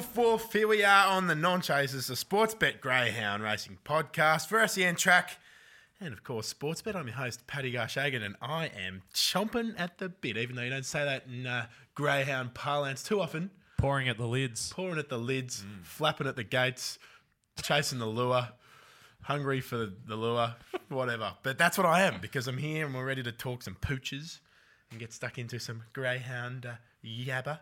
Woof, woof. Here we are on the Non Chasers, the Sportsbet Greyhound Racing Podcast for SEN Track. And of course, Sportsbet. I'm your host, Paddy Garshagan, and I am chomping at the bit, even though you don't say that in uh, Greyhound parlance too often. Pouring at the lids. Pouring at the lids, flapping at the gates, chasing the lure, hungry for the lure, whatever. But that's what I am because I'm here and we're ready to talk some pooches and get stuck into some Greyhound uh, yabba.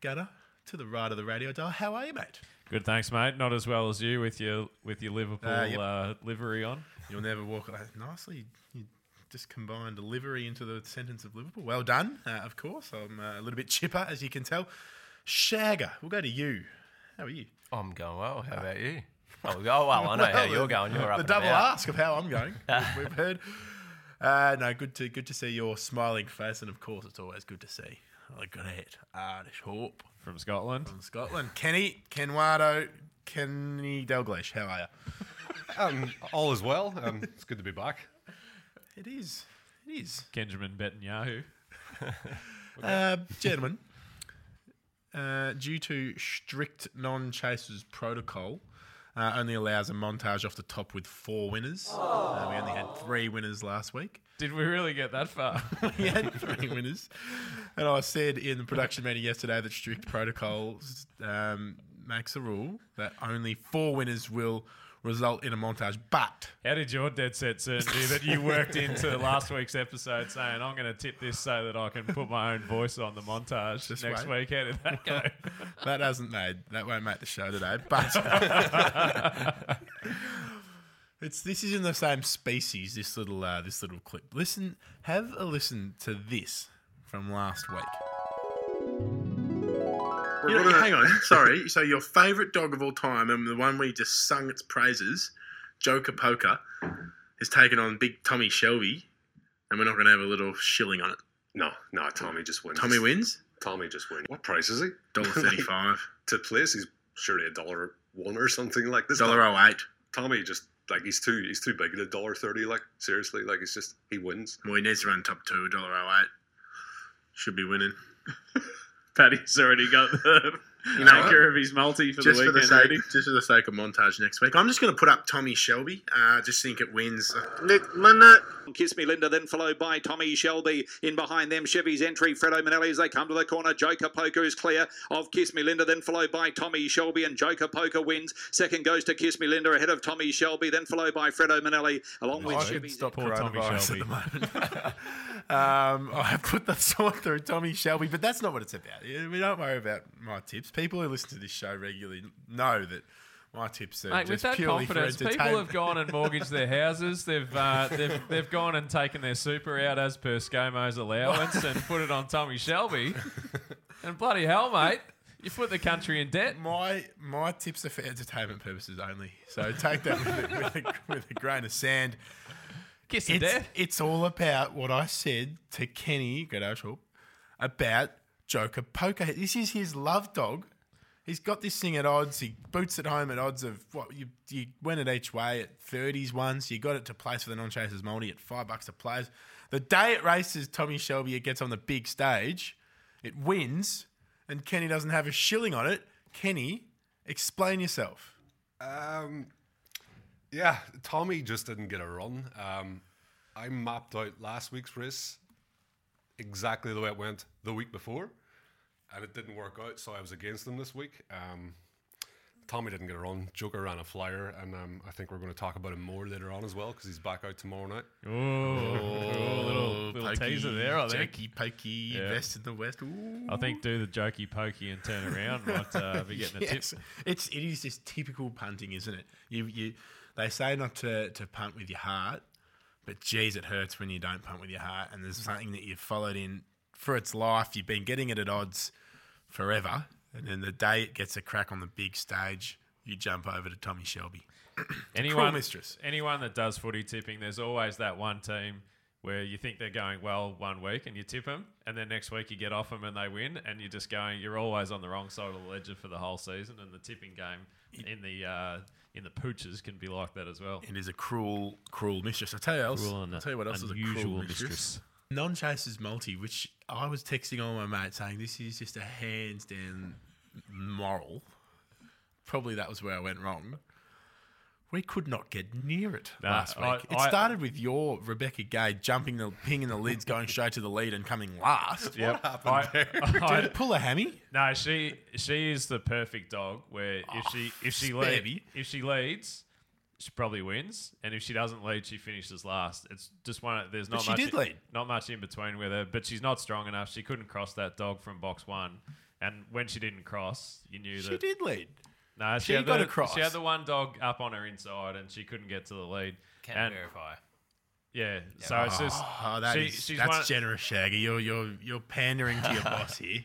Gunner, to the right of the radio dial. How are you, mate? Good, thanks, mate. Not as well as you with your with your Liverpool Uh, yep. uh, livery on. You'll never walk away. Nicely, you just combined delivery into the sentence of Liverpool. Well done, uh, of course. I'm uh, a little bit chipper, as you can tell. Shagger, we'll go to you. How are you? I'm going well. How about you? Oh, oh well, I know how Well, you're going. You're up The and double about. ask of how I'm going. we've, we've heard. Uh, no, good to good to see your smiling face, and of course, it's always good to see a great Irish hope From Scotland. from Scotland. Kenny, Kenwado, Kenny Dalglish, how are you? Um, all is well. Um, it's good to be back. It is. It is. Benjamin Netanyahu. Uh, gentlemen, uh, due to strict non-chasers protocol, uh, only allows a montage off the top with four winners. Uh, we only had three winners last week. Did we really get that far? we had three winners, and I said in the production meeting yesterday that strict protocols um, makes a rule that only four winners will result in a montage. But How did your dead set certainty that you worked into last week's episode saying, I'm going to tip this so that I can put my own voice on the montage Just next wait. week? How did that go? that hasn't made that won't make the show today. But it's this is in the same species. This little uh, this little clip. Listen, have a listen to this from last week. You know, hang on, sorry. So your favourite dog of all time, and the one we just sung its praises, Joker Poker, has taken on Big Tommy Shelby, and we're not going to have a little shilling on it. No, no, Tommy just wins. Tommy wins, Tommy just wins. What price is he? dollar thirty-five, to place, he's surely a dollar one or something like this. dollar oh eight. Tommy just like he's too he's too big at a dollar thirty. Like seriously, like he's just he wins. Well, he needs to run top two, dollar oh eight. Should be winning. Paddy's already got the You know anchor of his multi for just the for the weekend sake, already. just for the sake of montage next week, I'm just going to put up Tommy Shelby. Uh, just think it wins. Kiss Me Linda, then followed by Tommy Shelby. In behind them, Chevy's entry. Fredo Manelli as they come to the corner. Joker Poker is clear of Kiss Me Linda, then followed by Tommy Shelby, and Joker Poker wins. Second goes to Kiss Me Linda ahead of Tommy Shelby, then followed by Fredo Manelli, along with I should Chevy's. stop Poor Tommy coronavirus Shelby. at the moment. um, I put the sword through Tommy Shelby, but that's not what it's about. We don't worry about my tips. People who listen to this show regularly know that my tips are Mate, with just that purely confidence, people have gone and mortgaged their houses. They've uh, they've they've gone and taken their super out as per ScoMo's allowance and put it on Tommy Shelby. And bloody hell, mate, you put the country in debt. My my tips are for entertainment purposes only. So take that with a, with a, with a grain of sand. Kiss of It's, death. it's all about what I said to Kenny Gadashop about Joker Poker. This is his love dog. He's got this thing at odds. He boots it home at odds of what you you went it each way at thirties once. You got it to place for the non chasers multi at five bucks a place. The day it races Tommy Shelby, it gets on the big stage, it wins, and Kenny doesn't have a shilling on it. Kenny, explain yourself. Um, yeah, Tommy just didn't get a run. Um, I mapped out last week's race exactly the way it went the week before, and it didn't work out. So I was against him this week. Um, Tommy didn't get a run. Joker ran a flyer, and um, I think we're going to talk about him more later on as well because he's back out tomorrow night. Ooh, little, little teaser there, I think. Jokey pokey, Yeah. invest in the West. Ooh. I think do the jokey pokey and turn around might uh, be getting a Yes. tip. It's it is just typical punting, isn't it? You you they say not to, to punt with your heart, but geez, it hurts when you don't punt with your heart. And there's something that you've followed in for its life. You've been getting it at odds forever, and then the day it gets a crack on the big stage, you jump over to Tommy Shelby. Anyone, mistress. anyone that does footy tipping, there's always that one team where you think they're going well one week and you tip them, and then next week you get off them and they win, and you're just going, you're always on the wrong side of the ledger for the whole season. And the tipping game in the uh, in the pooches can be like that as well. It is a cruel, cruel mistress. I tell you else. I'll tell you what else is a cruel mistress. mistress. Non chasers multi, which I was texting all my mates saying this is just a hands down moral. Probably that was where I went wrong. We could not get near it Nah, last week. I- it I- started with your Rebecca Gay jumping the pinging the lids, going straight to the lead and coming last. Yep. I, I- Did it pull a hammy? no, she she is the perfect dog. Where if she if she ah, spare lead, if she leads, she probably wins, and if she doesn't lead, she finishes last. It's just one. There's not she much. did lead. Not much in between with her, but she's not strong enough. She couldn't cross that dog from box one, and when she didn't cross, you knew that She that. did lead. No, she, She had got the, across. She had the one dog up on her inside, and she couldn't get to the lead. Can and verify. yeah, so it's just Oh, that she- is- she's that's one- generous, Shaggy. You're you're you're pandering to your boss here.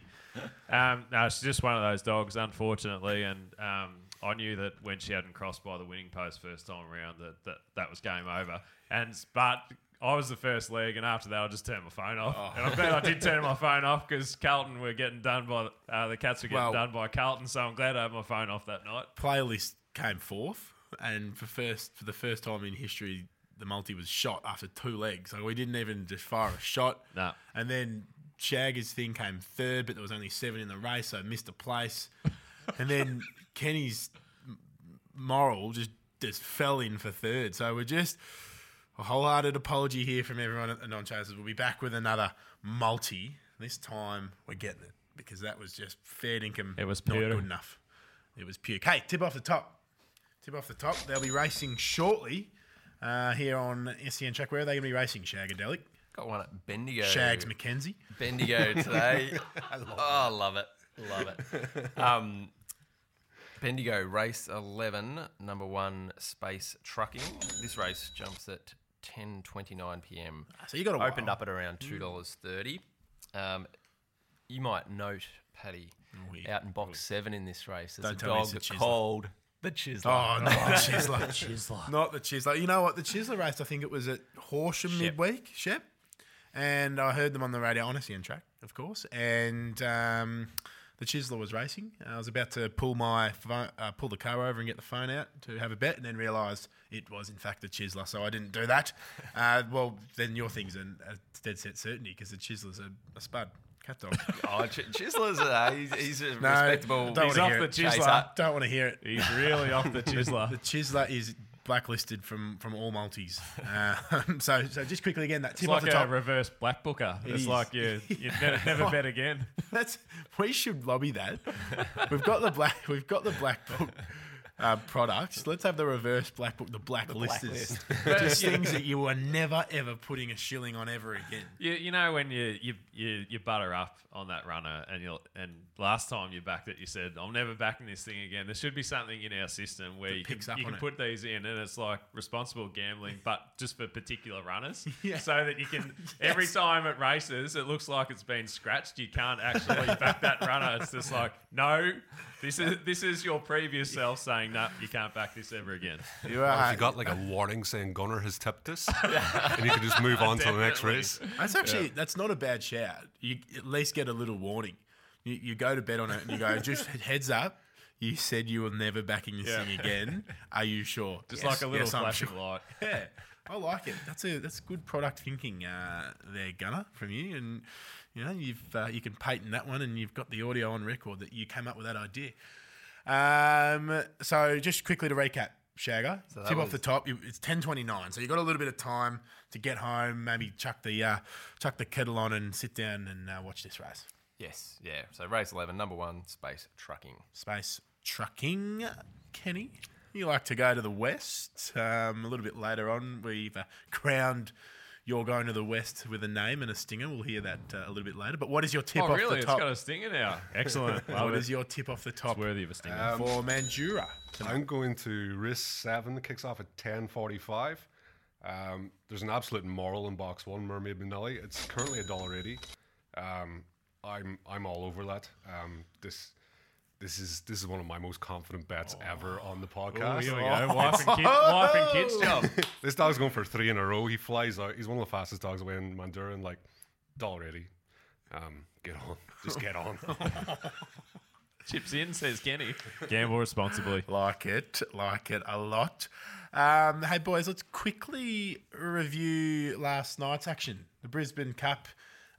Um, no, she's just one of those dogs, unfortunately, and um, I knew that when she hadn't crossed by the winning post first time around, that that, that was game over. And but I was the first leg, and after that, I just turned my phone off. Oh. And I'm glad I did turn my phone off because Carlton were getting done by uh, the Cats were getting Well- done by Carlton, so I'm glad I had my phone off that night. Playlist came fourth, and for first for the first time in history, the multi was shot after two legs. So we didn't even just fire a shot. No. And then Shagger's thing came third, but there was only seven in the race, so missed a place. and then Kenny's moral just just fell in for third. So we're just a wholehearted apology here from everyone at the non chasers. We'll be back with another multi. This time we're getting it because that was just fair income. It was not good enough. It was pure. Hey, tip off the top. Tip off the top. They'll be racing shortly uh, here on SEN track. Where are they going to be racing? Shagadelic, Got one at Bendigo. Shags McKenzie. Bendigo today. oh, I love it. Love it. Um, Bendigo race 11, number one space trucking. This race jumps at 10.29 p.m. So you got a Opened while. up at around $2.30. Um, you might note, Paddy, we- out in box seven in this race, there's Don't a tell me dog it's a called the Chisler. Oh, not the Chisler. Chisler. Not the Chisler. You know what? The Chisler race, I think it was at Horsham Shep. midweek, Shep. And I heard them on the radio on SEN track, of course. And um, the Chisler was racing. I was about to pull my phone, uh, pull the car over and get the phone out to have a bet, and then realised it was in fact the Chisler. So I didn't do that. Uh, well, then your thing's a, a dead set certainty because the Chisler's a, a spud cat dog. Oh, Ch- Chisler's a, he's, he's a No, respectable don't He's off the. Chisler. chaser. Don't want to hear it. He's really off the Chisler. The Chisler is blacklisted from from all multis. Uh, so so just quickly again that It's tip like off the a top. reverse black booker. It's is. like you you never, never bet again. That's we should lobby that. We've got the black. We've got the black book. Uh, products. Let's have the reverse black book, the black listers. Just things that you were never ever putting a shilling on ever again. You, you know when you, you you you butter up on that runner and you and last time you backed it you said I'm never backing this thing again. There should be something in our system where you can, up you on can it. put these in and it's like responsible gambling but just for particular runners. Yeah. So that you can every time at races it looks like it's been scratched. You can't actually back that runner. It's just like no, this is this is your previous self saying no, you can't back this ever again. You Or if are. you got like a warning saying Gunner has tipped this, and you can just move on to the next race. That's actually that's not a bad shout. You at least get a little warning. You, you go to bed on it and you go just heads up. You said you were never backing this Yeah. thing again. Are you sure? Just Yes, like a little yes, I'm flashing light. Yeah, I like it. That's a that's good product thinking uh, there, Gunner, from you. And you know you've uh, you can patent that one, and you've got the audio on record that you came up with that idea. Um, so just quickly to recap, Shagger, that tip off the top. You, it's ten twenty nine, so you have got a little bit of time to get home. Maybe chuck the uh, chuck the kettle on and sit down and uh, watch this race. Yes, yeah. So race 11, number one, space trucking. Space trucking, Kenny. You like to go to the west. Um, a little bit later on, we've uh, crowned you're going to the west with a name and a stinger. We'll hear that uh, a little bit later. But what is your tip off? Oh off really? the It's top? got a stinger now. Excellent. Love what it. is your tip off the top It's worthy of a stinger. for Mandurah? I'm going to race seven. Kicks off at ten forty-five. Um, there's an absolute moral in box one, Mermaid Manelli. It's currently a dollar eighty. Um, I'm I'm all over that. Um, this this is this is one of my most confident bets ever on the Oh, podcast. here we go. Wife and, kid, wife and kids job. this dog's going for three in a row. He flies out. He's one of the fastest dogs away in Mandurah, and like dollar ready. Um, get on, just get on. Chips in, says Kenny. Gamble responsibly. Like it, like it a lot. Um, hey boys, let's quickly review last night's action. The Brisbane Cup.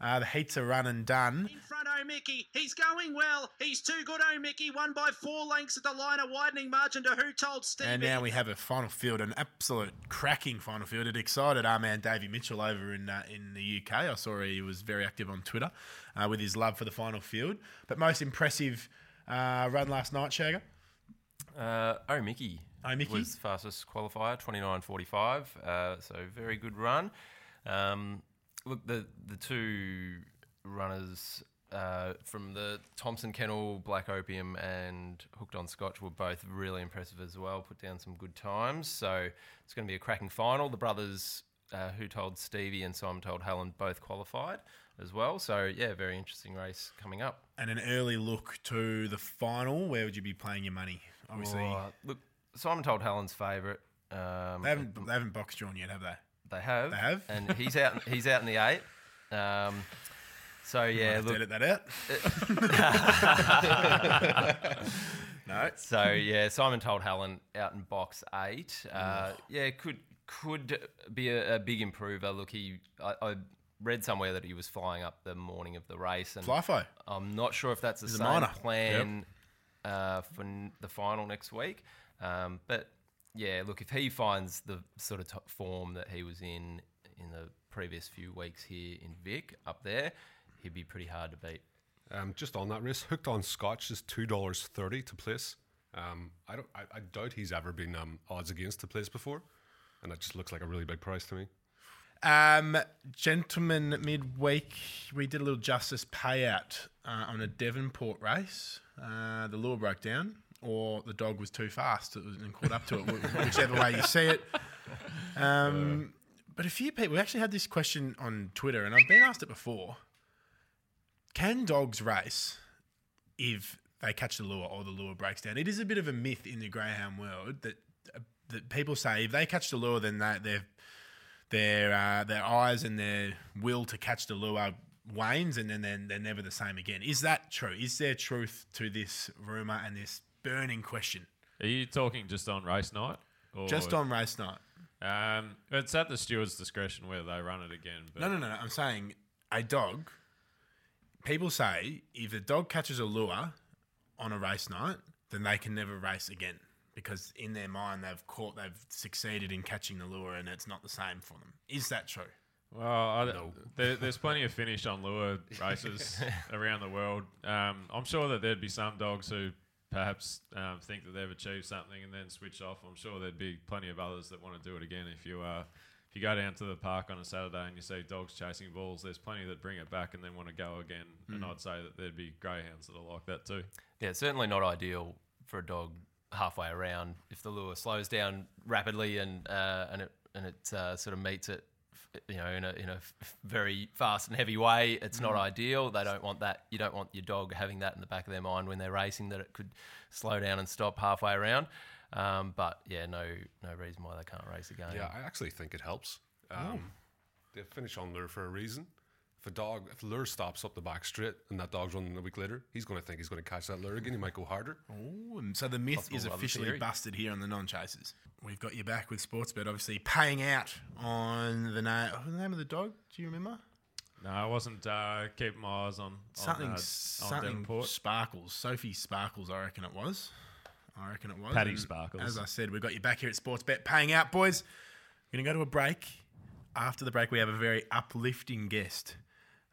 Uh, the heats are run and done. In Oh Mickey. He's going well. He's too good, Oh Mickey. Won by four lengths at the line, a widening margin to Who Told Stevie. And now we have a final field, an absolute cracking final field. It excited our man Davey Mitchell over in uh, in the UK. I saw he was very active on Twitter uh, with his love for the final field. But most impressive uh, run last night, Shagger. Uh, oh, Mickey. Oh, Mickey. was fastest qualifier, twenty nine forty five. Uh, so very good run. Um, look, the the two runners uh, from the Thompson Kennel, Black Opium, and Hooked on Scotch were both really impressive as well. Put down some good times. So it's going to be a cracking final. The brothers. Uh, who told Stevie and Simon told Helen both qualified as well. So yeah, very interesting race coming up. And an early look to the final. Where would you be playing your money? Obviously, Oh, look, Simon told Helen's favourite. Um, they haven't they haven't box drawn yet, have they? They have. They have? and he's out. He's out in the eight. Um, so yeah, look. edit that out. no, So yeah, Simon told Helen out in box eight. Uh, yeah, could could be a, a big improver. Look, he I, I read somewhere that he was flying up the morning of the race, and Flyfo. I'm not sure if that's the He's a same minor. plan uh, for n- the final next week. Um, but yeah, look, if he finds the sort of top form that he was in in the previous few weeks here in Vic up there, he'd be pretty hard to beat. Um, just on that race, hooked on Scotch is two dollars thirty to place. Um, I don't. I, I doubt he's ever been um, odds against to place before, and that just looks like a really big price to me. Um, gentlemen, midweek we did a little justice payout uh, on a Devonport race. Uh, the lure broke down, or the dog was too fast and caught up to it, whichever way you see it. Um, but a few people we actually had this question on Twitter, and I've been asked it before. Can dogs race if they catch the lure or the lure breaks down? It is a bit of a myth in the greyhound world that uh, that people say if they catch the lure, then they, they're their uh, their eyes and their will to catch the lure wanes, and then they're, they're never the same again. Is that true? Is there truth to this rumor and this burning question? Are you talking just on race night? Or, Just on race night? Um, it's at the steward's discretion whether they run it again. But No, no, no, no. I'm saying a dog. People say if a dog catches a lure on a race night, then they can never race again because in their mind they've caught, they've succeeded in catching the lure, and it's not the same for them. Is that true? Well, I, there, there's plenty of finish on lure races around the world. Um, I'm sure that there'd be some dogs who perhaps um, think that they've achieved something and then switch off. I'm sure there'd be plenty of others that want to do it again. If you uh, if you go down to the park on a Saturday and you see dogs chasing balls, there's plenty that bring it back and then want to go again. And I'd say that there'd be greyhounds that are like that too. Yeah, certainly not ideal for a dog halfway around. If the lure slows down rapidly and uh, and it and it uh, sort of meets it, you know, in a in a f- very fast and heavy way, it's not ideal. They don't want that. You don't want your dog having that in the back of their mind when they're racing that it could slow down and stop halfway around. Um, but yeah, no no reason why they can't race again. Yeah, I actually think it helps. Um, They finish on lure for a reason. If a dog, if the lure stops up the back straight and that dog's running a week later, he's going to think he's going to catch that lure again. He might go harder. Ooh, and so the myth Possible is other officially theory. busted here on the non-chasers. We've got you back with Sportsbet, obviously paying out on the name. Oh, the name of the dog? Do you remember? No, I wasn't uh, keeping my eyes on Something, uh, on something Devonport. Sparkles. Sophie Sparkles, I reckon it was. I reckon it was. Paddy And Sparkles. As I said, we've got you back here at Sportsbet, paying out, boys. We're going to go to a break. After the break, we have a very uplifting guest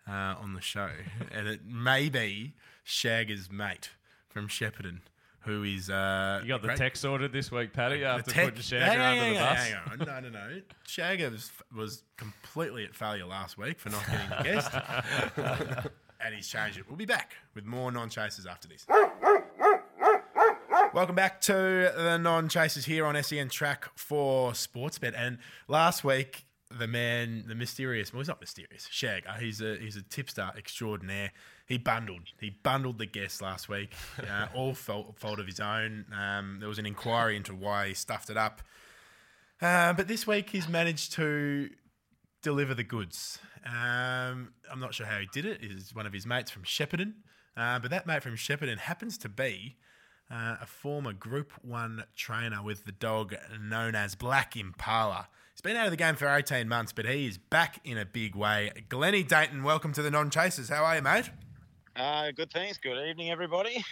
uh, on the show, and it may be Shagger's mate from Shepparton, who is. Uh, You got the great- tech sorted this week, Paddy, the after tech- putting Shagger hang on, under hang the on, bus. hang on. No, no, no. Shagger was, was completely at failure last week for not getting the guest. and he's changed it. We'll be back with more non chasers after this. Welcome back to the non chasers here on SEN Track for Sportsbet. And last week, the man, the mysterious, well, he's not mysterious, Shag, uh, he's a he's a tipster extraordinaire. He bundled, he bundled the guests last week, uh, all fault, fault of his own. Um, there was an inquiry into why he stuffed it up. Uh, but this week he's managed to deliver the goods. Um, I'm not sure how he did it. It's one of his mates from Shepparton. Uh, but that mate from Shepparton happens to be uh, a former Group 1 trainer with the dog known as Black Impala. He's been out of the game for 18 months, but he is back in a big way. Glennie Dainton, welcome to the Non Chasers. How are you, mate? Uh, good, thanks. Good evening, everybody.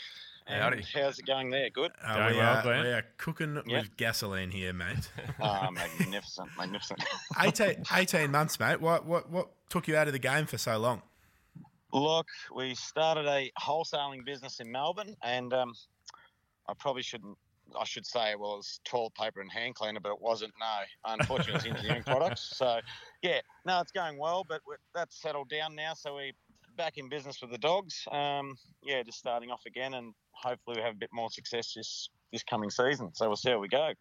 And Howdy. how's it going there? Good. Uh, Going we, well, are, Glenn? we are cooking Yep. with gasoline here, mate. Ah, magnificent, magnificent. 18, 18 months, mate. What, what, what took you out of the game for so long? Look, we started a wholesaling business in Melbourne, and um, I probably shouldn't. I should say, well, it's toilet paper and hand cleaner, but it wasn't. No, unfortunately, it's engineering products. So, yeah, no, it's going well, but that's settled down now. So we're back in business with the dogs. Um, yeah, just starting off again, and hopefully we have a bit more success this this coming season. So we'll see how we go.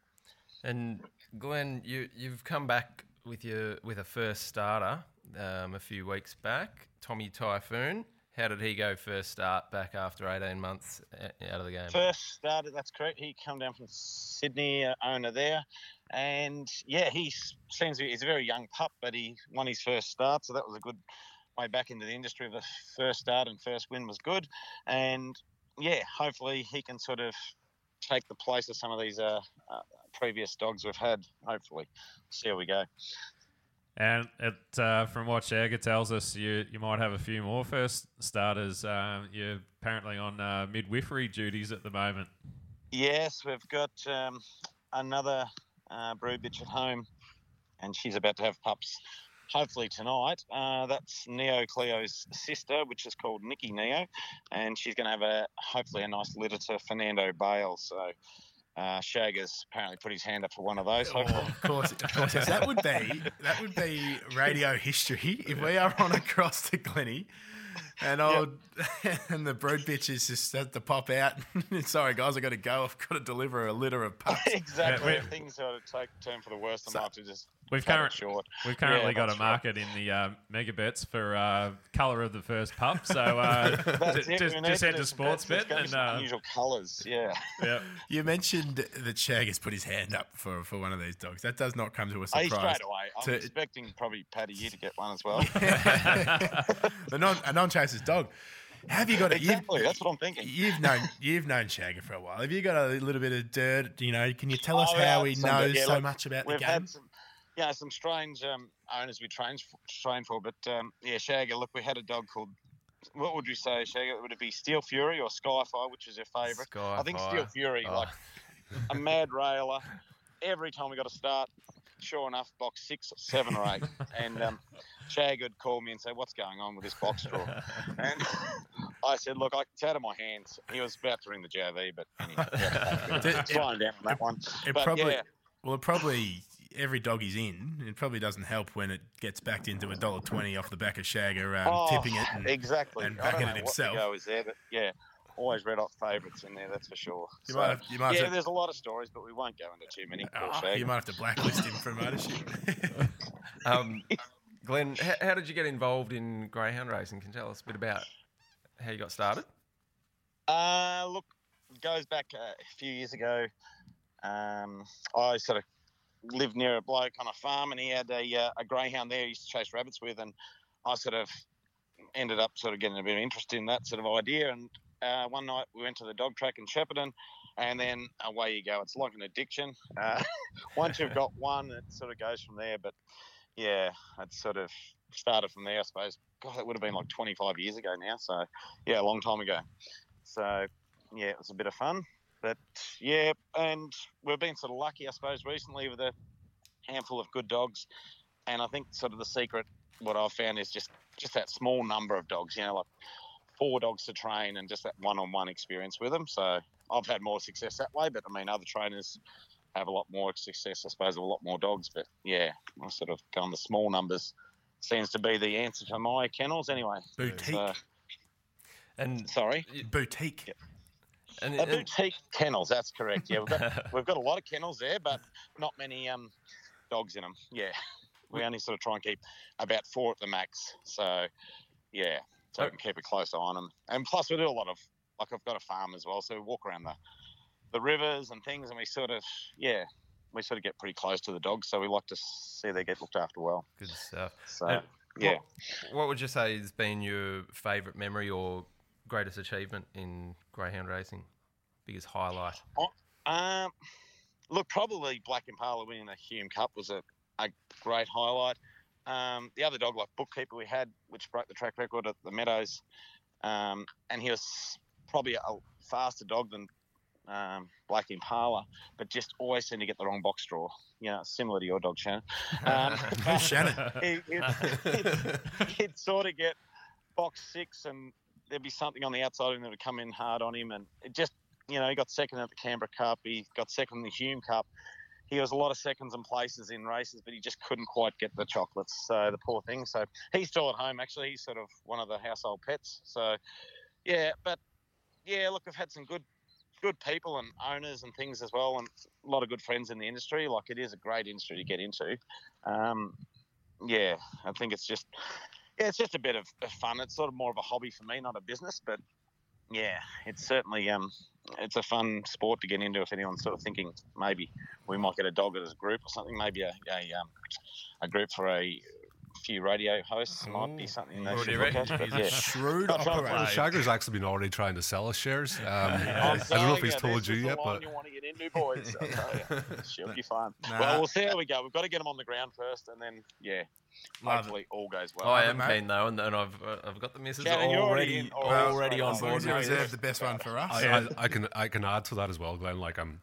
And Glenn, you you've come back with your with a first starter um, a few weeks back, Tommy Typhoon. How did he go first start back after 18 months uh, out of the game? First started, that's correct. He come down from Sydney, uh, owner there, and yeah, he seems he's a very young pup, but he won his first start, so that was a good way back into the industry. The first start and first win was good, and yeah, hopefully he can sort of take the place of some of these uh, uh, previous dogs we've had. Hopefully, see how we go. And it, uh, from what Shagger tells us, you you might have a few more first starters. Um, you're apparently on uh, midwifery duties at the moment. Yes, we've got um, another uh, brood bitch at home, and she's about to have pups. Hopefully tonight. Uh, that's Neo Cleo's sister, which is called Nikki Neo, and she's going to have a hopefully a nice litter to Fernando Bale. So uh, Shagger's apparently put his hand up for one of those. Hopefully. Of course, of course. yes. That would be that would be radio history if we are on across to Glenny, and old and the brood bitches just start to pop out. Sorry, guys, I got to go. I've got to deliver a litter of pups. exactly. Yeah, we- Things sort of take turn for the worst. I might have to just We've cut current, short. we've currently Yeah, got a that's right. market in the uh, megabets for uh, colour of the first pup. So uh, That's j- it, just, we just head to some bets. There's Sportsbet and uh, unusual colours. Yeah. yeah. You mentioned that Shag has put his hand up for, for one of these dogs. That does not come to a Hey, surprise. straight away. I'm To- expecting probably Paddy you to get one as well. the non, a non-chaser's dog. Have you got it? exactly. You've, That's what I'm thinking. you've known you've known Shagger for a while. Have you got a little bit of dirt? You know, can you tell us Oh, how yeah, he some knows yeah, so look, much about the game? had some, yeah, some strange um, owners we trained for, trained for, but um, yeah, Shagger. Look, we had a dog called. What would you say, Shagger? Would it be Steel Fury or Skyfire, which is your favourite? I think Steel Fury, Oh. like a mad railer. Every time we got a start, sure enough, box six, seven, or eight, and um, Shag would call me and say, "What's going on with this box draw?" And I said, "Look, I, it's out of my hands." He was about to ring the JV, but anyway, yeah, It- it's flying down on that one. It but probably yeah, well, it probably every dog he's in. It probably doesn't help when it gets backed into a dollar twenty off the back of Shagger, um, Oh, tipping it. And, exactly. and I don't backing know it what the himself. go is there, but yeah, always red hot favourites in there. That's for sure. You So, might have, you might yeah, have to, there's a lot of stories, but we won't go into too many. Poor oh, you might have to blacklist him from ownership. Um, Glenn, how, how did you get involved in greyhound racing? Can you tell us a bit about how you got started? Uh, look, it goes back uh, a few years ago. Um, I sort of lived near a bloke on a farm, and he had a, uh, a greyhound there. He used to chase rabbits with, and I sort of ended up sort of getting a bit of interest in that sort of idea. And uh, one night we went to the dog track in Shepparton, and then away you go. It's like an addiction. Uh, once you've got one, it sort of goes from there. But yeah, it sort of started from there, I suppose. God, that would have been like 25 years ago now. So yeah, a long time ago. So yeah, it was a bit of fun. But yeah, and we've been sort of lucky, I suppose, recently with a handful of good dogs. And I think sort of the secret, what I've found is just just that small number of dogs. You know, like four dogs to train and just that one-on-one experience with them. So I've had more success that way. But I mean, other trainers have a lot more success, I suppose, with a lot more dogs. But yeah, I sort of go on the small numbers. Seems to be the answer for my kennels, anyway. Boutique, So, And sorry. boutique. and, A and- boutique kennels, that's correct. Yeah, we've got we've got a lot of kennels there, but not many um dogs in them. Yeah, we only sort of try and keep about four at the max. So yeah, so we can keep a close eye on them. And plus, we do a lot of like I've got a farm as well, so we walk around the the rivers and things, and we sort of yeah, we sort of get pretty close to the dogs. So we like to see they get looked after well. good stuff. So yeah. What, what would you say has been your favourite memory or greatest achievement in greyhound racing? Biggest highlight? Um, look, probably Black Impala winning the Hume Cup was a, a great highlight. Um, the other dog, like Bookkeeper, we had, which broke the track record at the Meadows, um, and he was probably a faster dog than um, Black Impala, but just always seemed to get the wrong box draw. You know, similar to your dog, Shannon. Um, Shannon? he, he'd, he'd, he'd sort of get box six, and there'd be something on the outside of him that would come in hard on him, and it just, you know, he got second at the Canberra Cup, he got second in the Hume Cup. He was a lot of seconds and places in races, but he just couldn't quite get the chocolates. So the poor thing. So he's still at home. Actually, he's sort of one of the household pets. So yeah, but yeah, look, I've had some good good people and owners and things as well, and a lot of good friends in the industry. Like it is a great industry to get into. Um, yeah, I think it's just yeah, it's just a bit of, of fun. It's sort of more of a hobby for me, not a business. But yeah, it's certainly um, it's a fun sport to get into. If anyone's sort of thinking maybe we might get a dog as a group or something, maybe a a, um, a group for a few radio hosts might be something they What should look at. But He's a yeah, shrewd Not trying to operator. play. Shagger's actually been already trying to sell us shares. Um, I'm I don't know if he's told this you is yet, line but you want to get into, boys. I tell. She'll be fine. Nah. Well, we'll see how we go. We've got to get them on the ground first, and then yeah, Love hopefully all goes well. Oh, I am mate. keen though, and, and I've uh, I've got the missus Shannon, you're already already in. Oh, already on as As long board. you reserve the best one for us. I, Yeah. I, I can I can add to that as well, Glenn. Like I'm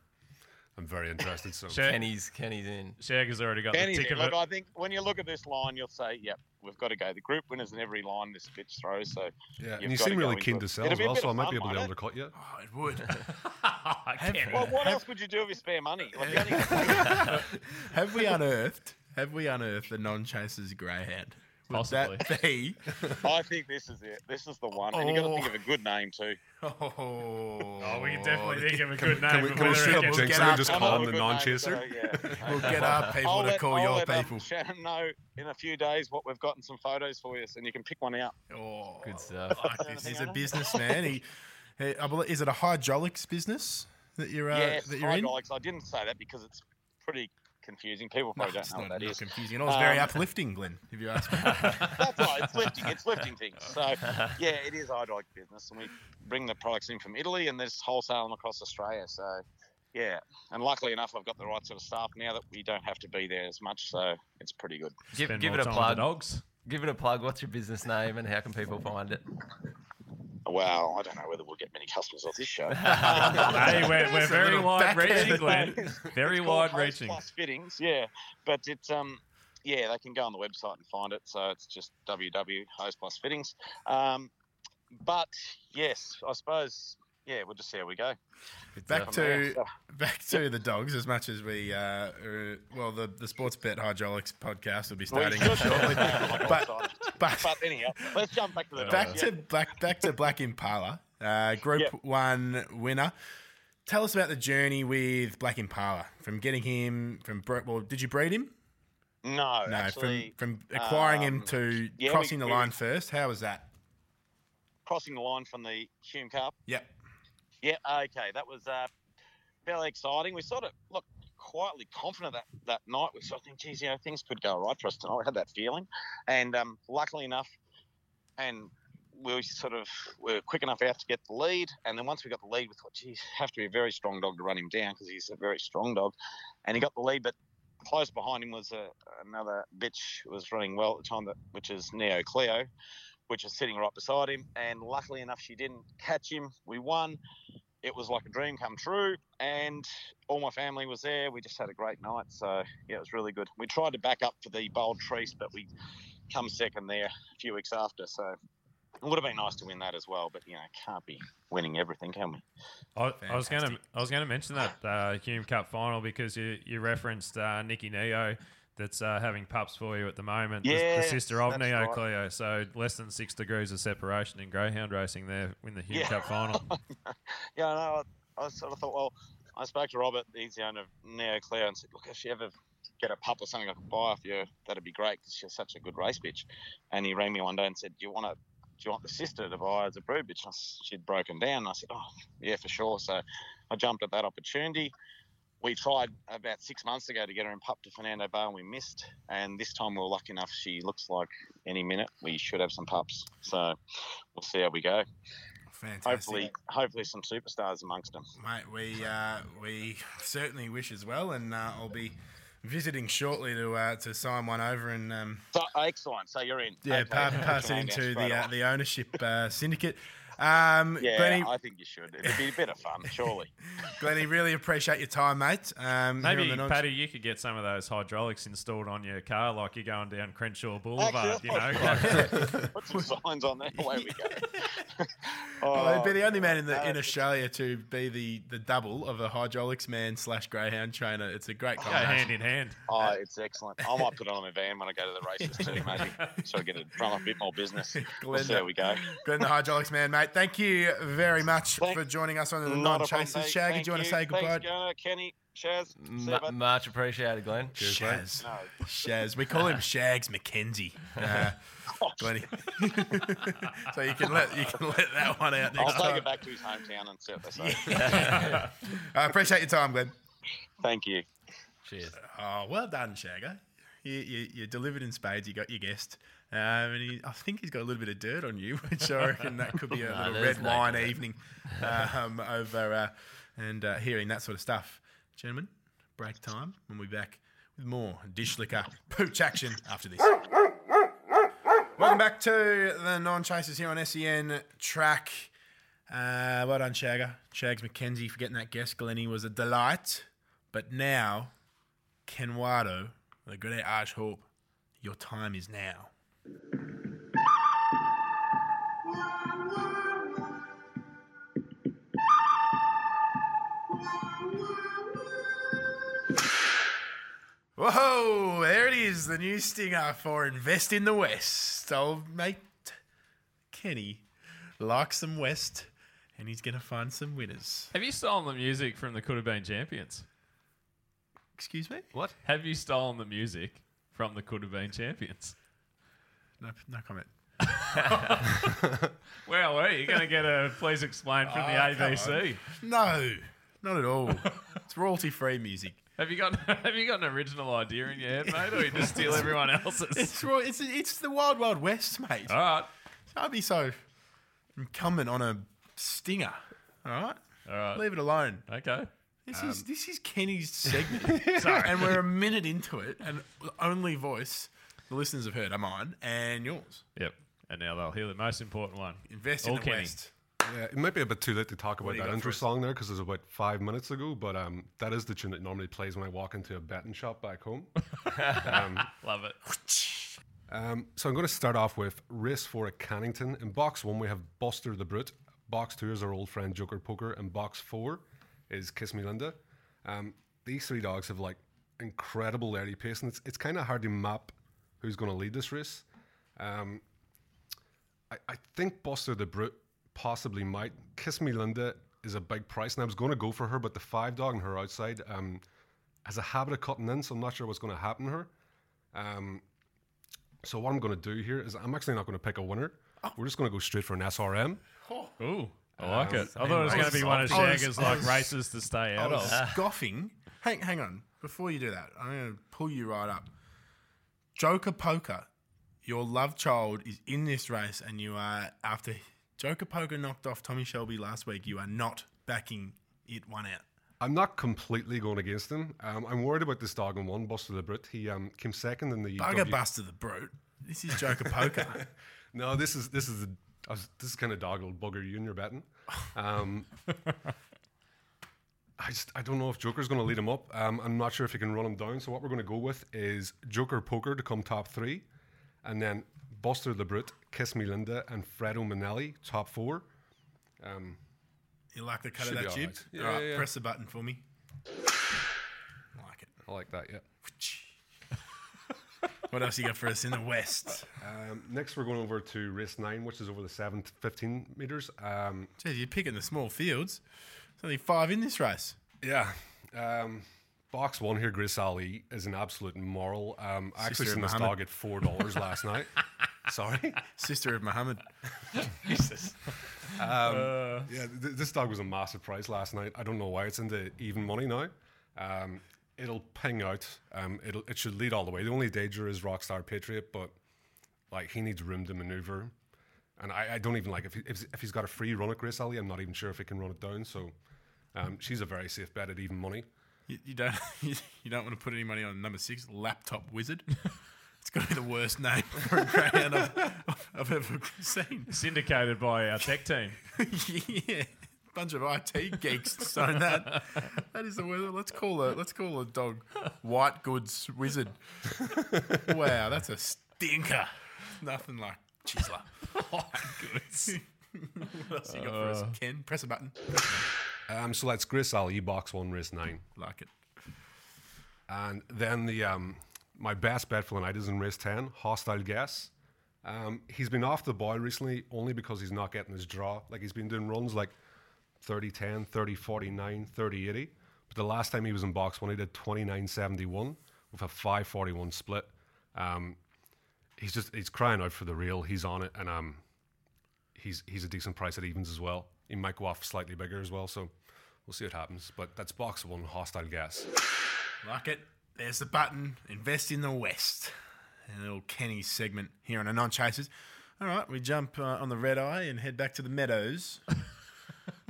I'm very interested. So Shag- Kenny's Kenny's in. Shagger's already got Kenny's the tick in. of Look. I think when you look at this line, you'll say, "Yep, we've got to go." The group winners in every line this bitch throws. So yeah, and You've you gotta seem really keen to sell It'll as well, so I might fun, be able to it? undercut you. Oh, it would. Kenny. well, what else would you do with your spare money? Like, have we unearthed? Have we unearthed the non-chasers greyhound? Would that be? I think this is it. This is the one. And you got to think of a good name too. Oh, Oh, we can definitely think of a good name. Can we, but can we whether straight it up Jinx jinx it it up. and just call him the a good name, non-chaser? so, yeah. We'll get our people I'll to let, call I'll your let, um, people. Shannon know in a few days what we've got and some photos for you, and you can pick one out. Oh, Good stuff. Like. He's a businessman. He, he, I believe, is it a hydraulics business that you're uh, yes, that you're in? hydraulics. I didn't say that because it's pretty confusing. People probably it's don't know not, what that not is. confusing. It was very Um, uplifting, Glenn. If you ask me. That's right. It's lifting. It's lifting things. So yeah, it is hydraulic business, and we bring the products in from Italy, and there's wholesale them across Australia. So yeah, and luckily enough, I've got the right sort of staff now that we don't have to be there as much. So it's pretty good. Give, give it a time with the plug. dogs. Give it a plug. What's your business name and how can people find it? Well, I don't know whether we'll get many customers off this show. hey, we're, we're very wide backhand. reaching, Glenn. Very It's wide Host reaching. Plus fittings, yeah. But it's um, yeah, they can go on the website and find it. So it's just www.hoseplusfittings. fittings. Um, but yes, I suppose yeah, we'll just see how we go. Back to back to the dogs. As much as we, uh, uh, well, the the Sports Bet Hydraulics podcast will be starting should- shortly. But but but anyhow, let's jump back to the back dogs, to yeah. black back to Black Impala, uh, Group Yep. One winner. Tell us about the journey with Black Impala from getting him from. Well, did you breed him? No, No, actually, from from acquiring him um, to yeah, we- crossing the we- line first. How was that? crossing the line from the Hume Cup. Yep. Yeah, okay, that was uh, fairly exciting. We sort of look quietly confident that that night. We sort of think, geez, you know, things could go right for us tonight. We had that feeling, and um, luckily enough, and we sort of we were quick enough out to get the lead. And then once we got the lead, we thought, geez, have to be a very strong dog to run him down because he's a very strong dog. And he got the lead, but close behind him was a, another bitch who was running well at the time, that, which is Neo Cleo, which is sitting right beside him. And luckily enough, she didn't catch him. We won. It was like a dream come true, and all my family was there. We just had a great night, so yeah, it was really good. We tried to back up for the Bold Trease, but we come second there a few weeks after, so it would have been nice to win that as well. But you know, can't be winning everything, can we? I, I was going to I was going to mention that uh, Hume Cup final because you you referenced uh, Nikki Neo that's uh, having pups for you at the moment. the- the, sister of Neo right. Cleo. So less than six degrees of separation in greyhound racing there in the Hume Yeah. Cup final. yeah, I know. I, I sort of thought, well, I spoke to Robert, he's the owner of Neo Cleo, and said, look, if she ever get a pup or something I could buy off you, that'd be great because she's such a good race bitch. And he rang me one day and said, do you want to? Do you want the sister to buy as a brood bitch? And I s- she'd broken down. And I said, oh, yeah, for sure. So I jumped at that opportunity. We tried about six months ago to get her in pup to Fernando Bale and we missed. And this time we were lucky enough. She looks like any minute we should have some pups. So we'll see how we go. Fantastic. Hopefully, hopefully some superstars amongst them. Mate, we uh, we certainly wish as well, and uh, I'll be visiting shortly to uh, to sign one over and um, So, excellent. So you're in. yeah, Okay, pa- pass it into the uh, the ownership uh, syndicate. Um, Yeah, Glenny, I think you should. It'd be a bit of fun, surely. Glennie, really appreciate your time, mate. Um, Maybe, Paddy, you could get some of those hydraulics installed on your car like you're going down Crenshaw Boulevard, you know? Actually, Put some signs on there. Away we go. Oh, he'd be Oh, the only man in the in uh, Australia to be the, the double of a hydraulics man slash greyhound trainer. It's a great combination. Go combination. hand in hand. Oh, it's excellent. I might put it on my van when I go to the races too, maybe, so I get to drum a bit more business. We'll see how we go. Glenn, the hydraulics man, mate. Thank you very much Thank- for joining us on the Not Non Chasers. Shaggy, Thank do you want to say Thanks, goodbye? Gunnar, Kenny, Shaz. M- much appreciated, Glenn. Shaz. No. Shaz. We call him Shags McKenzie. Uh, Glenny. so you can let you can let that one out I'll next take time. it back to his hometown and see what they say. I appreciate your time, Glenn. Thank you. Cheers. Oh, well done, Shagger. You, you, you delivered in spades. You got your guest. Um, and he, I think he's got a little bit of dirt on you, which I reckon that could be a No, little red no wine dirt. evening um, over uh, and uh, hearing that sort of stuff. Gentlemen, break time. When we'll be back with more dish liquor pooch action after this. Welcome back to the non chasers here on SEN track. Uh, well done, Shagger. Shags McKenzie for getting that guest. Glenny was a delight. But now, Kenwado, the good Arch Hope, your time is now. Whoa, there it is, the new stinger for Invest in the West. Old mate Kenny likes some West, and he's going to find some winners. Have you stolen the music from the Could Have Been Champions? Excuse me? What? Have you stolen the music from the Could Have Been Champions? No, no comment. Well, were you going to get a please explain from the Oh, come ABC? No, not at all. it's royalty free music. Have you got Have you got an original idea in your head, mate, or you just steal everyone else's? It's, ro- it's, it's the Wild Wild West, mate. All right, I'd be so incumbent on a stinger. All right? all right, Leave it alone. okay. This is this is Kenny's segment, and we're a minute into it, and the only voice the listeners have heard are mine and yours. Yep. And now they'll hear the most important one. Invest in All the Kenny. West. Yeah, it might be a bit too late to talk about do you that got intro for song there because it was about five minutes ago. But um, that is the tune that normally plays when I walk into a betting shop back home. Love it. Um, so I'm going to start off with race four at Cannington. In box one, we have Buster the Brute. Box two is our old friend Joker Poker, and box four is Kiss Me Linda. Um, these three dogs have like incredible early pace, and it's, it's kind of hard to map who's going to lead this race. Um, I, I think Buster the Brute possibly might. Kiss Me Linda is a big price, and I was going to go for her, but the five dog on her outside um, has a habit of cutting in, so I'm not sure what's going to happen to her. Um, so what I'm going to do here is I'm actually not going to pick a winner. We're just going to go straight for an SRM. Ooh, I like it. I thought it was going to be one of I was- Shagger's I like was- races to stay I out was of. scoffing. Hang, hang on. Before you do that, I'm going to pull you right up. Joker Poker, your love child is in this race, and you are, after Joker Poker knocked off Tommy Shelby last week, you are not backing it one out. I'm not completely going against him. Um, I'm worried about this dog in one, Buster the Brute. He um, came second in the Bugger W- Buster the Brute. This is Joker Poker. No, this is this is the I was, this is kind of dog bugger you and you're betting. Um, I just I don't know if Joker's going to lead him up. Um, I'm not sure if he can run him down. So what we're going to go with is Joker Poker to come top three, and then Buster the Brute, Kiss Me Linda, and Fredo Manelli top four. Um, You like the cut of that jib? right. Yeah, All right, yeah, yeah. press the button for me. I like it. I like that. Yeah. What else you got for us in the West? Um, next, we're going over to race nine, which is over the seven to 15 meters. Um, Jeez, you're picking the small fields. There's only five in this race. yeah. Um, box one here, Grace Ali, is an absolute moral. Um, I actually seen this dog at four dollars last night. Sorry. Sister of Muhammad. Um, yeah, th- this dog was a massive price last night. I don't know why it's into even money now. Um, it'll ping out. Um, it'll it should lead all the way. The only danger is Rockstar Patriot, but like he needs room to maneuver. And I, I don't even like if, he, if if he's got a free run at Grace Alley. I'm not even sure if he can run it down. So um, she's a very safe bet at even money. You, you don't you, don't want to put any money on number six, Laptop Wizard. It's got to be the worst name for a greyhound I've, I've ever seen. Syndicated by our tech team. yeah, bunch of IT geeks sign that. That is the word. Let's call a let's call a dog White Goods Wizard. Wow, that's a stinker. Nothing like Chisler. White Goods. what else you got for us, Ken? Press a button. Um, so let's Gris Ali box one race nine, Like it. and then the um, my best bet for the night is in race ten, Hostile Guess. Um, he's been off the boil recently only because he's not getting his draw. Like he's been doing runs like 30 10, 30 49, 30 80. But the last time he was in box one, he did 29 71 with a 541 split. Um, he's just he's crying out for the real. He's on it, and um, he's he's a decent price at evens as well. He might go off slightly bigger as well, so we'll see what happens. But that's box one, hostile gas. Like it. There's the button. Invest in the West. A little Kenny segment here on a non chasers. All right, we jump uh, on the red eye and head back to the meadows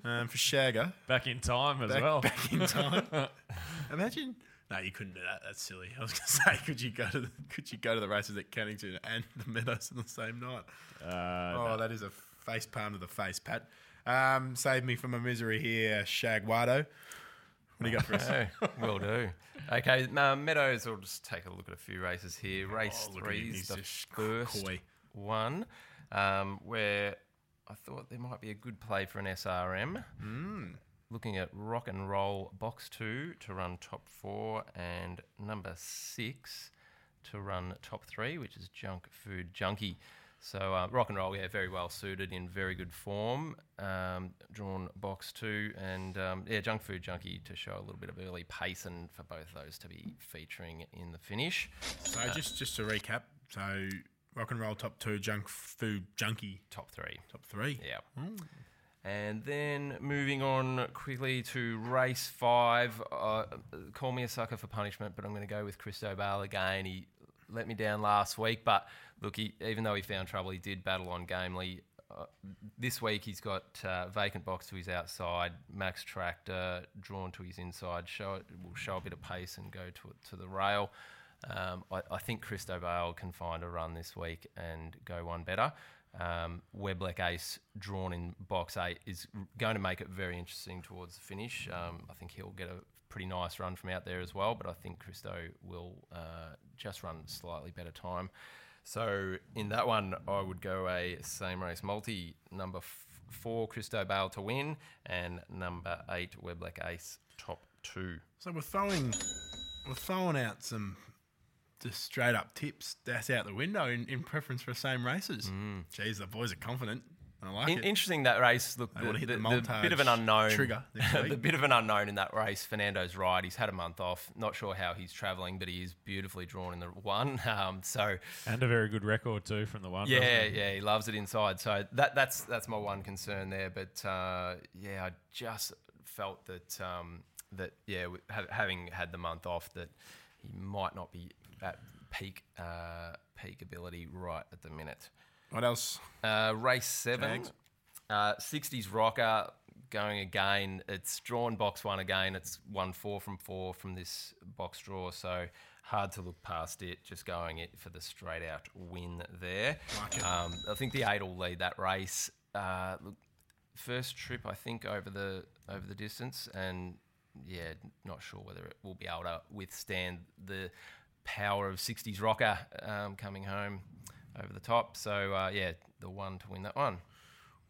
um, for Shagger. Back in time as Back, well. back in time. Imagine. No, you couldn't do that. That's silly. I was going to say, could you go to the, could you go to the races at Cannington and the Meadows on the same night? Uh, oh, that is a face palm to the face, Pat. Um, save me from my misery here, Shagwado. What do you got for us? Will do. Okay, um, Meadows. We'll just take a look at a few races here. Race Oh, look at three is the first coy. one, um, where I thought there might be a good play for an SRM. Hmm. Looking at rock and roll box two to run top four, and number six to run top three, which is Junk Food Junkie. So uh, rock and roll, yeah, very well suited, in very good form. Um, drawn box two, and um, yeah, Junk Food Junkie to show a little bit of early pace, and for both those to be featuring in the finish. So just just to recap, so rock and roll top two, junk food junkie Top three, top three. yeah. And then moving on quickly to race five. Uh, call me a sucker for punishment, but I'm going to go with Christo Bale again. He let me down last week, but look, he, even though he found trouble, he did battle on gamely. Uh, this week he's got uh, vacant box to his outside, max tractor drawn to his inside. Show it will show a bit of pace and go to to the rail. Um, I, I think Christo Bale can find a run this week and go one better. Um, Webleck Ace drawn in box eight is going to make it very interesting towards the finish. Um, I think he'll get a pretty nice run from out there as well, but I think Christo will uh, just run slightly better time. So in that one, I would go a same race multi number f- four Christo Bale to win and number eight Webleck Ace top two. So we're throwing we're throwing out some just straight up tips. That's out the window in, in preference for same races. Jeez, the boys are confident. I like In, it. interesting that race. Look, the, the, the the bit of an unknown trigger the bit of an unknown in that race. Fernando's right. He's had a month off. Not sure how he's travelling, but he is beautifully drawn in the one. Um, so and a very good record too from the one. yeah, he? yeah, he loves it inside. So that that's that's my one concern there. But uh, yeah, I just felt that um, that yeah, having had the month off, that he might not be at peak uh, peak ability right at the minute. what else? Uh, race seven, uh, 60s rocker going again. It's drawn box one again. It's one four from four from this box draw, so hard to look past it. Just going it for the straight out win there. Um, I think the eight will lead that race. Uh, look, first trip I think over the over the distance, and yeah, not sure whether it will be able to withstand the power of 60s rocker um, coming home over the top. So uh, yeah, the one to win that one.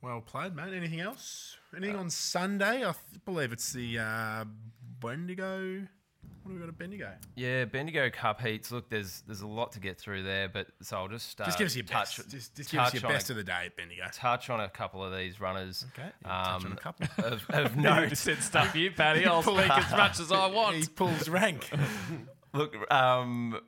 Well played, mate. Anything else? Anything on Sunday? I th- believe it's the uh, Bendigo. What do we got at Bendigo? Yeah, Bendigo Cup heats. Look, there's there's a lot to get through there, but so I'll just uh, Just give us your touch, best. Just, just give us your best a, of the day at Bendigo. touch on a couple of these runners. Okay, yeah, touch on a um, couple. of, of note. said stuff you, Paddy. I'll speak as much as I want. He pulls rank. Look, um,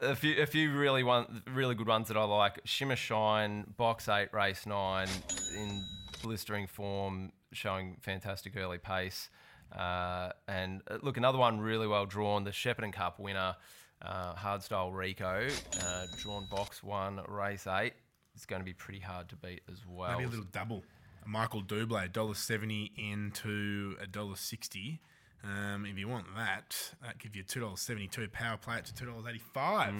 a few a few really one really good ones that I like. Shimmer Shine, box eight, race nine, in blistering form, showing fantastic early pace. Uh, and uh, look, another one really well drawn, the Shepparton Cup winner, uh, Hardstyle Rico, uh, drawn box one, race eight. It's going to be pretty hard to beat as well. Maybe a little double. Michael Dublé, dollar seventy into a dollar sixty. Um, if you want that, that gives you two dollars seventy two. Power play it to two dollars eighty five.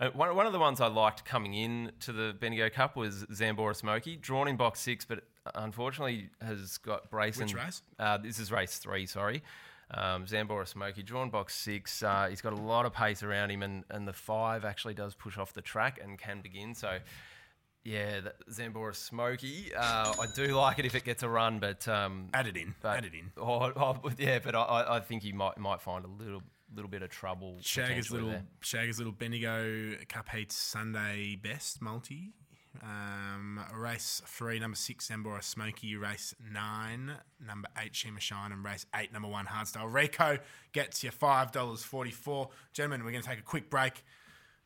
Uh, one, one of the ones I liked coming in to the Bendigo Cup was Zambora Smoky, drawn in box six, but unfortunately has got brace Which and race? Uh, this is race three, sorry. Um, Zambora Smoky, drawn box six. Uh, he's got a lot of pace around him, and, and the five actually does push off the track and can begin. So, yeah, Zambora Smoky. Uh, I do like it if it gets a run, but um, Add it in. but Add it in. Oh, oh, yeah, but I- I, think he might might find a little little bit of trouble. Shagger's little there. Shagger's little Bendigo Cup Heats Sunday best multi. Um, race three, number six, Zambora Smoky. Race nine, number eight, Shima Shine, and race eight, number one, Hardstyle. Rico gets you five dollars forty-four. Gentlemen, we're going to take a quick break.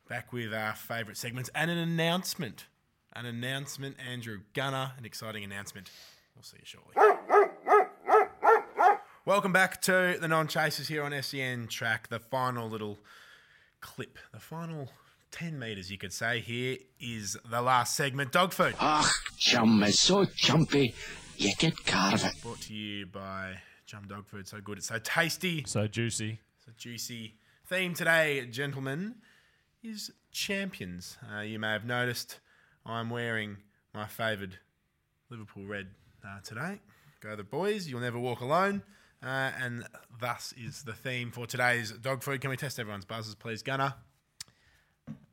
Back with our favourite segments and an announcement. An announcement, Andrew Gunner. An exciting announcement. We'll see you shortly. Welcome back to the non chasers here on SEN track. The final little clip, the final 10 metres, you could say. Here is the last segment dog food. Ach, chum is so chumpy, you get caught of it. Brought to you by Chum Dog Food. So good, it's so tasty, So juicy. so juicy. Theme today, gentlemen, is champions. Uh, you may have noticed I'm wearing my favoured Liverpool red uh, today. Go the boys, you'll never walk alone. Uh, and thus is the theme for today's dog food. Can we test everyone's buzzers, please? Gunner,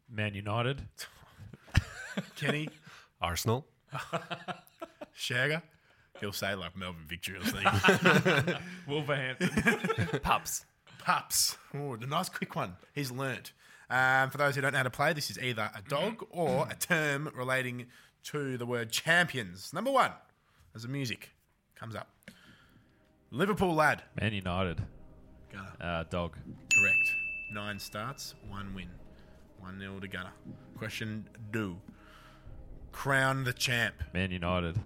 Man United. Kenny, Arsenal. Shagger. He'll say like Melbourne Victory or something. Wolverhampton. pups. Pups. Oh, a nice quick one. He's learnt. Um, for those who don't know how to play, this is either a dog or a term relating to the word champions. Number one, as the music comes up. Liverpool lad. Man United. Gunner. Uh, dog. Correct. Nine starts, one win. 1 0 to Gunner. Question do. Crown the champ. Man United.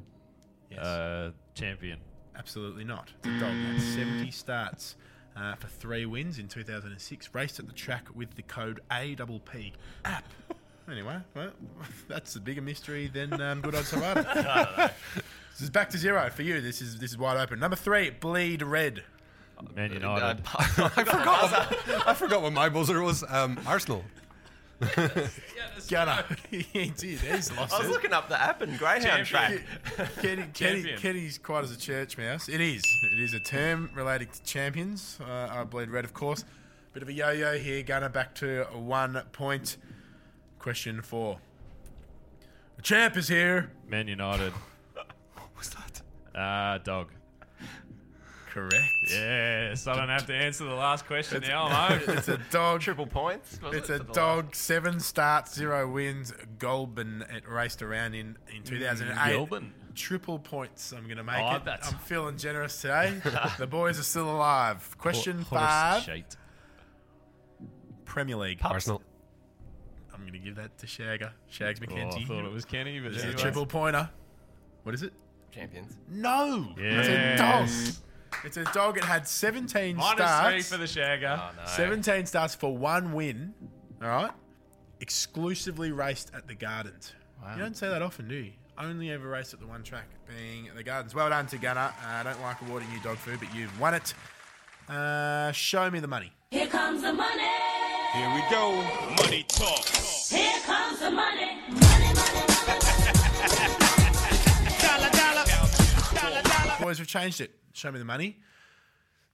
Yes. Uh, champion. Absolutely not. The dog had 70 starts uh, for three wins in 2006. Raced at the track with the code APP app. Anyway, well, that's a bigger mystery than um, good old Savada. this is back to zero for you. This is this is wide open. Number three, bleed red. Man United. I forgot. I forgot what my buzzer was. Um, Arsenal. Gunner. he did. He's lost I was it. looking up the app and Greyhound track. Kenny, Kenny, Champion. Kenny's quite as a church mouse. It is. It is a term relating to champions. Uh, I bleed red, of course. Bit of a yo-yo here. Gunner back to one point. Question four. The champ is here. Man United. What's that? Uh, dog. Correct. Yes, I don't have to answer the last question now. I'm home. It's a dog. Triple points. was It's it, a for the dog. Seven starts, zero wins. Goldman it raced around in in mm, 2008. Goldman. Triple points. I'm going to make Oh, it. that's- I'm feeling generous today. the boys are still alive. Question Horse five. shite. Premier League. Arsenal. I'm going to give that to Shagger. Shags Oh, I McKenzie. thought it was Kenny, but it's anyway. a triple pointer. What is it? Champions. No. It's a dog. Yes. It's a dog. It had 17 Minus three starts. for the Shagger. Oh, no. 17 starts for one win. All right. Exclusively raced at the Gardens. You don't say that often, do you? Only ever raced at the one track, being the Gardens. Well done to Gunner. Uh, I don't like awarding you dog food, but you've won it. Uh, show me the money. Here comes the money. Here we go. Money talk. Here comes the money. Money, Boys, we've changed it. Show me the money.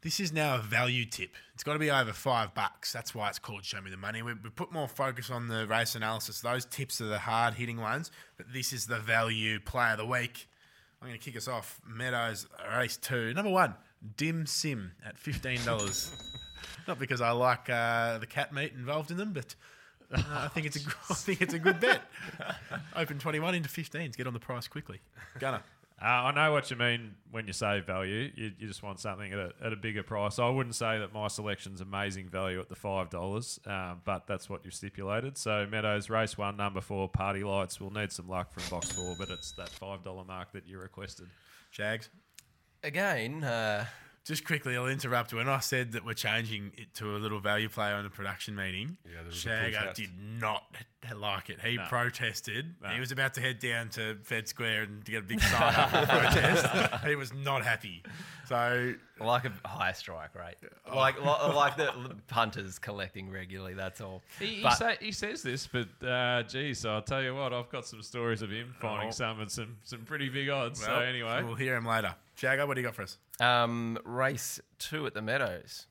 This is now a value tip. It's got to be over five bucks. That's why it's called Show Me the Money. We, we put more focus on the race analysis. Those tips are the hard hitting ones, but this is the value play of the week. I'm going to kick us off. Meadows, race two. Number one, Dim Sim at $15. Not because I like uh, the cat meat involved in them, but uh, I think it's a I think it's a good bet. Open 21 into 15s. Get on the price quickly. Gunner. Uh, I know what you mean when you say value. You, you just want something at a, at a bigger price. I wouldn't say that my selection's amazing value at the five dollars, um, but that's what you've stipulated. So Meadows race one, number four, party lights. We'll need some luck from box four, but it's that five dollar mark that you requested. Shags. Again, uh, Just quickly, I'll interrupt. When I said that we're changing it to a little value play on the production meeting, Yeah, Shagger did not like it. He No. protested. No. He was about to head down to Fed Square and to get a big sign up for protest. He was not happy. So Like a high strike rate, like li- like the punters collecting regularly. That's all. He, he, But- say, he says this, but uh, geez, I'll tell you what, I've got some stories of him finding Oh. some at some some pretty big odds. so anyway, we'll hear him later. Shagger, what do you got for us? Um, race two at the Meadows.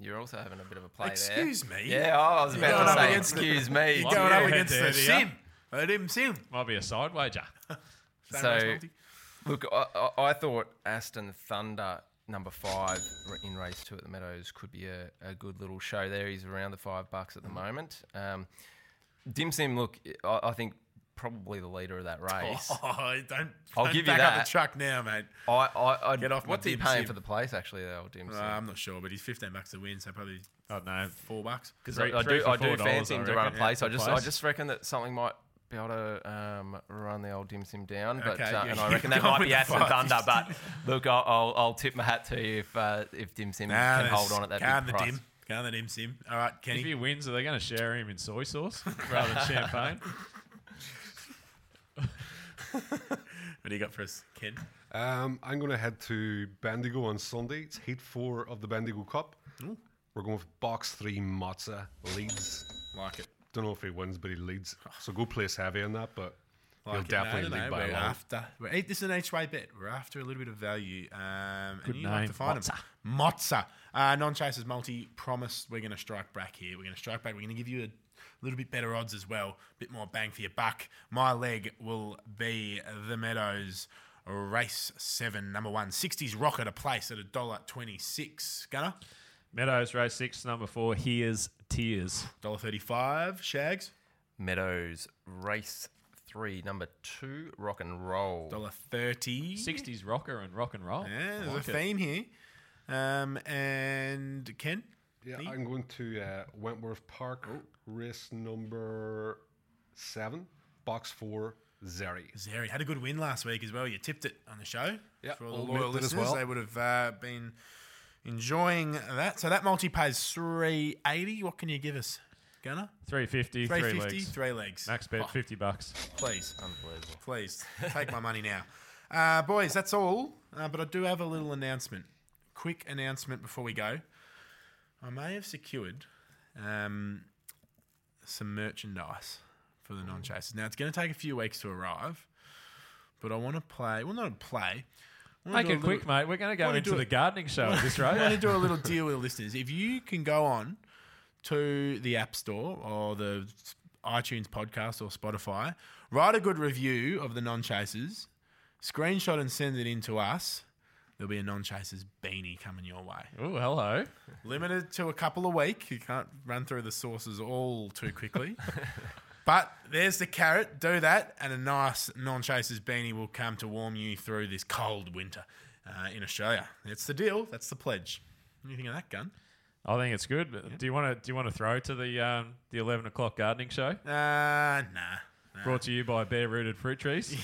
You're also having a bit of a play Excuse there. Excuse me? Yeah, I was about to say, against the- excuse me. You're going be up against head the there, yeah. sim. Let him sim. might be a side wager. So, look, I, I, I thought Aston Thunder number five in race two at the Meadows could be a, a good little show there. He's around the five bucks at the moment. Um, Dim Sim, look, I, I think probably the leader of that race. Oh, don't, I'll don't give you back up that. the truck now, mate. I, I, I Get off What's he paying Sim. for the place actually? Though, Dim Uh, Sim. I'm not sure, but he's 15 bucks to win, so probably I don't know. four bucks. Because I, I do, I do fancy him to run a place. yeah, I just, I just reckon that something might be able to um, run the old dim sim down. But Okay, uh, you- and I reckon that might be the Aston. Thunder. But look, I'll, I'll, I'll tip my hat to you if uh, if dim sim Nah, can hold on at that can't big the price. dim. Can't the dim sim. All right, Kenny. If Kenny. he wins, are they going to share him in soy sauce rather than champagne? What do you got for us, Ken? Um, I'm going to head to Bendigo on Sunday. It's Heat 4 of the Bendigo Cup. We're going with box 3 Matza leads. Like it. Don't know if he wins, but he leads. So go place heavy on that, but Like he'll it. definitely no, no, lead no, by a we're lot. after. We're, hey, this is an each-way bet. We're after a little bit of value. Um, Good and you like name, to find them. Mozza. Uh, non-chasers multi promise we're going to strike back here. We're going to strike back. We're going to give you a little bit better odds as well. A bit more bang for your buck. My leg will be the Meadows race seven, number one. 60s rocker a place at a dollar twenty-six. Gunner, Meadows race six, number four. Here's tears. dollar thirty-five. Shags, Meadows race three, number two, rock and roll. dollar thirty. 60s rocker and rock and roll. Yeah, I there's like a it. theme here. Um, and Ken, Yeah, Me? I'm going to uh, Wentworth Park, race number 7, box 4, Zeri. Zeri had a good win last week as well. You tipped it on the show. Yeah, for all I'll the loyal admit that as listeners, well. they would have uh, been enjoying that. So that multi pays three eighty. What can you give us, Gunner? 350, Three three fifty, legs. three legs. Max bet, Oh, 50 bucks. please, Unbelievable. please take my money now, uh, boys. That's all. Uh, but I do have a little announcement. Quick announcement before we go. I may have secured um, some merchandise for the non-chasers. Now it's going to take a few weeks to arrive, but I want to play. Well, not a play. Make it quick, mate. We're going to go wanna into do the it- gardening show at this I want to rate. do a little deal with the listeners. If you can go on to the App Store or the iTunes podcast or Spotify, write a good review of the non chasers, screenshot and send it in to us. There'll be a non chasers beanie coming your way. Oh, hello. Limited to a couple a week. You can't run through the sources all too quickly. but there's the carrot. Do that, and a nice non chasers beanie will come to warm you through this cold winter uh, in Australia. That's the deal. That's the pledge. What do you think of that, gun? I think it's good. but Do you want to do you want to throw to the um, the eleven o'clock gardening show? Uh, nah. nah. Brought to you by Bare Rooted Fruit Trees.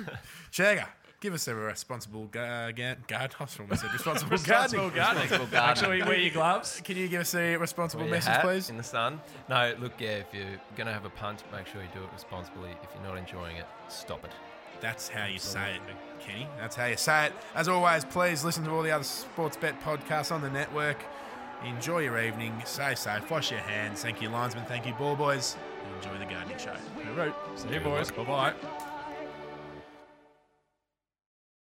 Shagger, give us a responsible guard. Uh, I almost said responsible Responsible gardening. gardening. Responsible gardening. Actually, wear your gloves. Can you give us a responsible Wear your message, hat please? In the sun. No, look, yeah, if you're going to have a punt, make sure you do it responsibly. If you're not enjoying it, stop it. That's how you say it, Kenny. That's how you say it. As always, please listen to all the other sports bet podcasts on the network. Enjoy your evening. Stay safe. Wash your hands. Thank you, linesman. Thank you, ball boys. Enjoy the gardening show. Hooroo. See you, boys. Bye bye.